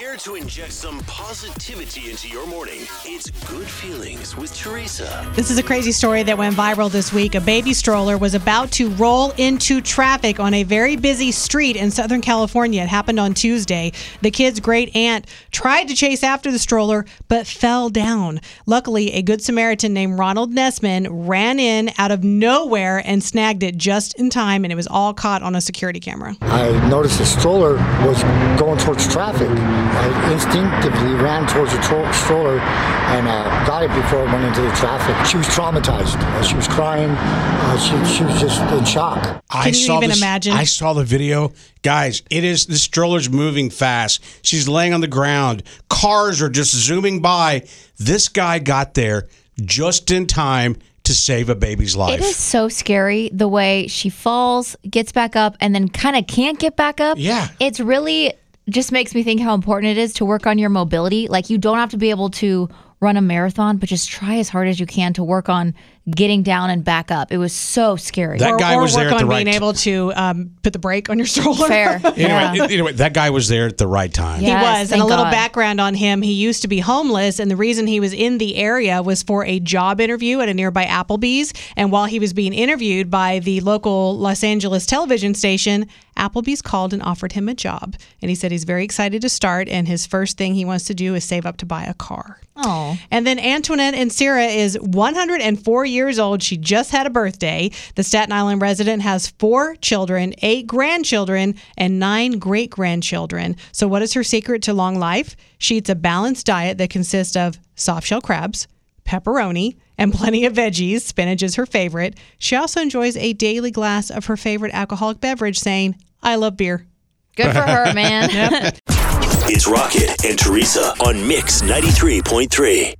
Here to inject some positivity into your morning. It's Good Feelings with Teresa. This is a crazy story that went viral this week. A baby stroller was about to roll into traffic on a very busy street in Southern California. It happened on Tuesday. The kid's great aunt tried to chase after the stroller but fell down. Luckily, a good Samaritan named Ronald Nessman ran in out of nowhere and snagged it just in time, and it was all caught on a security camera. I noticed the stroller was going towards traffic. I instinctively ran towards the tro- stroller and uh, got it before it went into the traffic. She was traumatized. Uh, she was crying. Uh, she, she was just in shock. I Can you saw even this- imagine? I saw the video. Guys, it is the stroller's moving fast. She's laying on the ground. Cars are just zooming by. This guy got there just in time to save a baby's life. It is so scary the way she falls, gets back up, and then kind of can't get back up. Yeah. It's really just makes me think how important it is to work on your mobility. Like you don't have to be able to run a marathon, but just try as hard as you can to work on getting down and back up. It was so scary. That or guy or was work there at on the being able to um, put the brake on your stroller. Fair. Anyway, Yeah. anyway, that guy was there at the right time. Yeah. He was. And a little God. background on him he used to be homeless, and the reason he was in the area was for a job interview at a nearby Applebee's. And while he was being interviewed by the local Los Angeles television station, Applebee's called and offered him a job. And he said he's very excited to start, and his first thing he wants to do is save up to buy a car. Oh. And then Antoinette and Sarah is 104 years old. She just had a birthday. The Staten Island resident has four children, eight grandchildren, and nine great grandchildren. So, what is her secret to long life? She eats a balanced diet that consists of soft shell crabs, pepperoni, and plenty of veggies. Spinach is her favorite. She also enjoys a daily glass of her favorite alcoholic beverage, saying, I love beer. Good for her, man. It's Rocket and Teresa on Mix 93.3.